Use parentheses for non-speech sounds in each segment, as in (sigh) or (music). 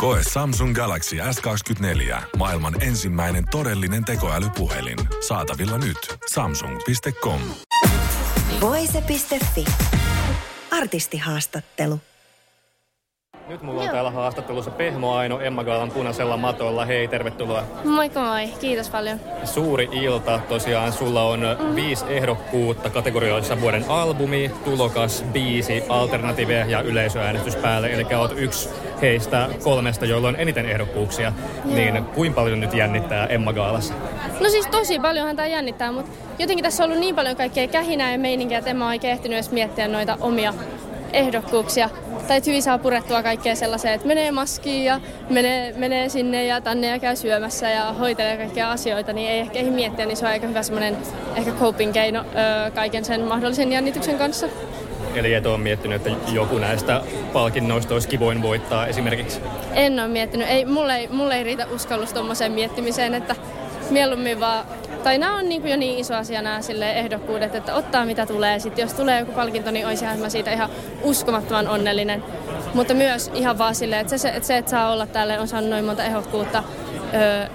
Koe Samsung Galaxy S24. Maailman ensimmäinen todellinen tekoälypuhelin. Saatavilla nyt. Samsung.com. Voise.fi. Artistihaastattelu. Nyt mulla on Joo. täällä haastattelussa Pehmo Aino Emma Gaalan punaisella matolla. Hei, tervetuloa. Moikka moi, kiitos paljon. Suuri ilta. Tosiaan sulla on mm. viisi ehdokkuutta kategorioissa vuoden albumi, tulokas, biisi, alternative ja yleisöäänestys päälle. Eli oot yksi heistä kolmesta, joilla on eniten ehdokkuuksia. Joo. Niin kuinka paljon nyt jännittää Emma Gaalassa? No siis tosi paljonhan tämä jännittää, mutta jotenkin tässä on ollut niin paljon kaikkea kähinää ja meininkiä, että en mä oikein ehtinyt edes miettiä noita omia ehdokkuuksia. Tai hyvin saa purettua kaikkea sellaiseen, että menee maskiin ja menee, menee sinne ja tänne ja käy syömässä ja hoitelee kaikkia asioita, niin ei ehkä ehdi miettiä, niin se on aika hyvä semmoinen ehkä coping keino öö, kaiken sen mahdollisen jännityksen kanssa. Eli et ole miettinyt, että joku näistä palkinnoista olisi kivoin voittaa esimerkiksi? En ole miettinyt. Ei, mulle, ei, mulle ei riitä uskallus tuommoiseen miettimiseen, että mieluummin vaan tai nämä on niin jo niin iso asia nämä sille ehdokkuudet, että ottaa mitä tulee. Sitten jos tulee joku palkinto, niin olisi mä siitä ihan uskomattoman onnellinen. Mutta myös ihan vaan silleen, että se, että, se, että saa olla täällä on saanut noin monta ehdokkuutta öö,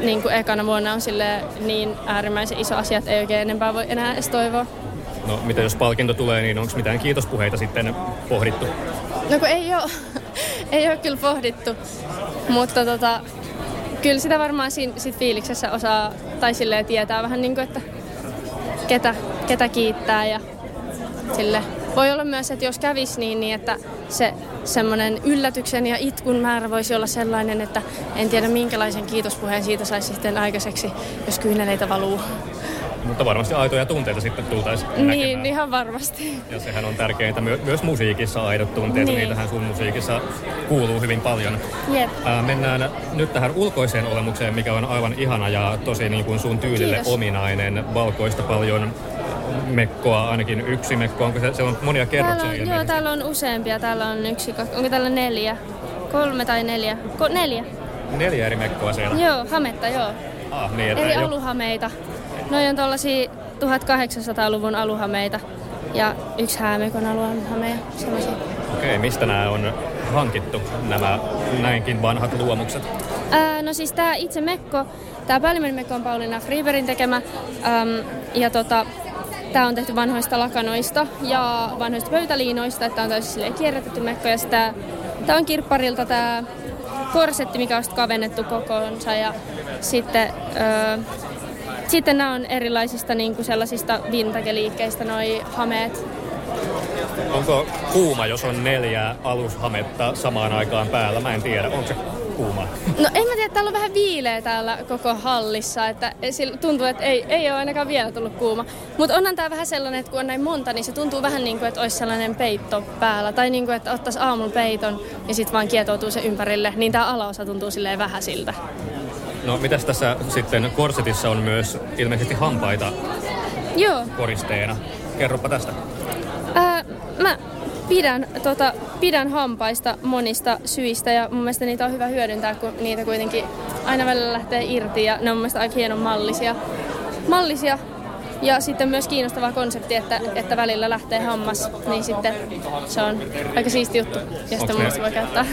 niin kuin ekana vuonna on sille niin äärimmäisen iso asia, että ei oikein enempää voi enää edes toivoa. No mitä jos palkinto tulee, niin onko mitään kiitospuheita sitten pohdittu? No kun ei ole, (laughs) ei ole kyllä pohdittu, mutta tota, kyllä sitä varmaan siinä sit fiiliksessä osaa tai silleen tietää vähän niin kuin, että ketä, ketä kiittää ja sille. Voi olla myös, että jos kävisi niin, niin että se semmoinen yllätyksen ja itkun määrä voisi olla sellainen, että en tiedä minkälaisen kiitospuheen siitä saisi sitten aikaiseksi, jos kyyneleitä valuu. Mutta varmasti aitoja tunteita sitten tultaisiin Niin, näkemään. ihan varmasti. Ja sehän on tärkeintä My- myös musiikissa aidot tunteet, niin. niitähän sun musiikissa kuuluu hyvin paljon. Yep. Ää, mennään nyt tähän ulkoiseen olemukseen, mikä on aivan ihana ja tosi niin kuin sun tyylille Kiitos. ominainen. Valkoista paljon mekkoa, ainakin yksi mekko. Onko se, se on monia kerroksia? Täällä on, joo, täällä on useampia. Täällä on yksi, onko täällä neljä? Kolme tai neljä? Ko, neljä. Neljä eri mekkoa siellä? Joo, hametta, joo. Ah, niin, eri aluhameita. Noin on tuollaisia 1800-luvun aluhameita ja yksi häämekon aluhameja, semmoisia. Okei, mistä nämä on hankittu, nämä näinkin vanhat luomukset? Ää, no siis tämä itse mekko, tämä päällimmäinen mekko on Pauliina Friberin tekemä. Äm, ja tota, Tämä on tehty vanhoista lakanoista ja vanhoista pöytäliinoista, että on täysin kierrätetty mekko. Ja sitä, tämä on kirpparilta tämä korsetti, mikä on kavennettu kokoonsa. Ja sitten öö, sitten nämä on erilaisista niin kuin sellaisista vintage-liikkeistä noi hameet. Onko kuuma, jos on neljä alushametta samaan aikaan päällä? Mä en tiedä. Onko se kuuma? No en mä tiedä, täällä on vähän viileä täällä koko hallissa, että tuntuu, että ei, ei ole ainakaan vielä tullut kuuma. Mutta onhan tää vähän sellainen, että kun on näin monta, niin se tuntuu vähän niin kuin, että olisi sellainen peitto päällä. Tai niin kuin, että ottaisi aamulla peiton ja sitten vaan kietoutuu se ympärille. Niin tää alaosa tuntuu silleen vähän siltä. No mitäs tässä sitten korsetissa on myös ilmeisesti hampaita Joo. koristeena. Kerropa tästä. Ää, mä pidän, tota, pidän hampaista monista syistä ja mun mielestä niitä on hyvä hyödyntää, kun niitä kuitenkin aina välillä lähtee irti ja ne on mun mielestä aika hienon mallisia. mallisia. Ja sitten myös kiinnostava konsepti, että, että välillä lähtee hammas, niin sitten se on aika siisti juttu, ja sitten mun voi käyttää.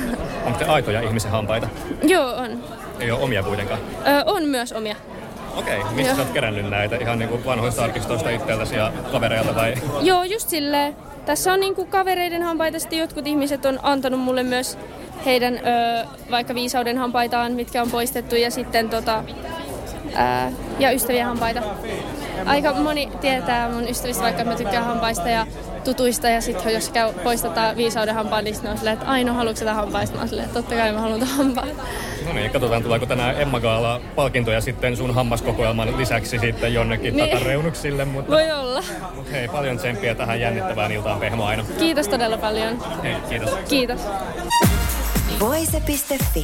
Onko te aitoja ihmisen hampaita? Joo, on. Ei ole omia kuitenkaan? Öö, on myös omia. Okei, okay. mistä sä oot kerännyt näitä? Ihan niinku vanhoista arkistoista itseltäsi ja kavereilta vai? Joo, just silleen. Tässä on niinku kavereiden hampaita, sitten jotkut ihmiset on antanut mulle myös heidän öö, vaikka viisauden hampaitaan, mitkä on poistettu, ja sitten tota, ää, ja ystävien hampaita. Aika moni tietää mun ystävistä, vaikka mä tykkään hampaista ja tutuista ja sitten jos käy poistetaan viisauden hampaan, niin ne on silleen, että Aino, haluatko sitä hampaista? Mä oon silleen, että totta kai mä haluan hampaan. No niin, katsotaan tuleeko tänään Emma Gaala palkintoja sitten sun hammaskokoelman lisäksi sitten jonnekin niin. takareunuksille. Mutta, Voi olla. Mutta hei, paljon tsemppiä tähän jännittävään iltaan Pehmo Aino. Kiitos todella paljon. Hei, kiitos. Kiitos. Voise.fi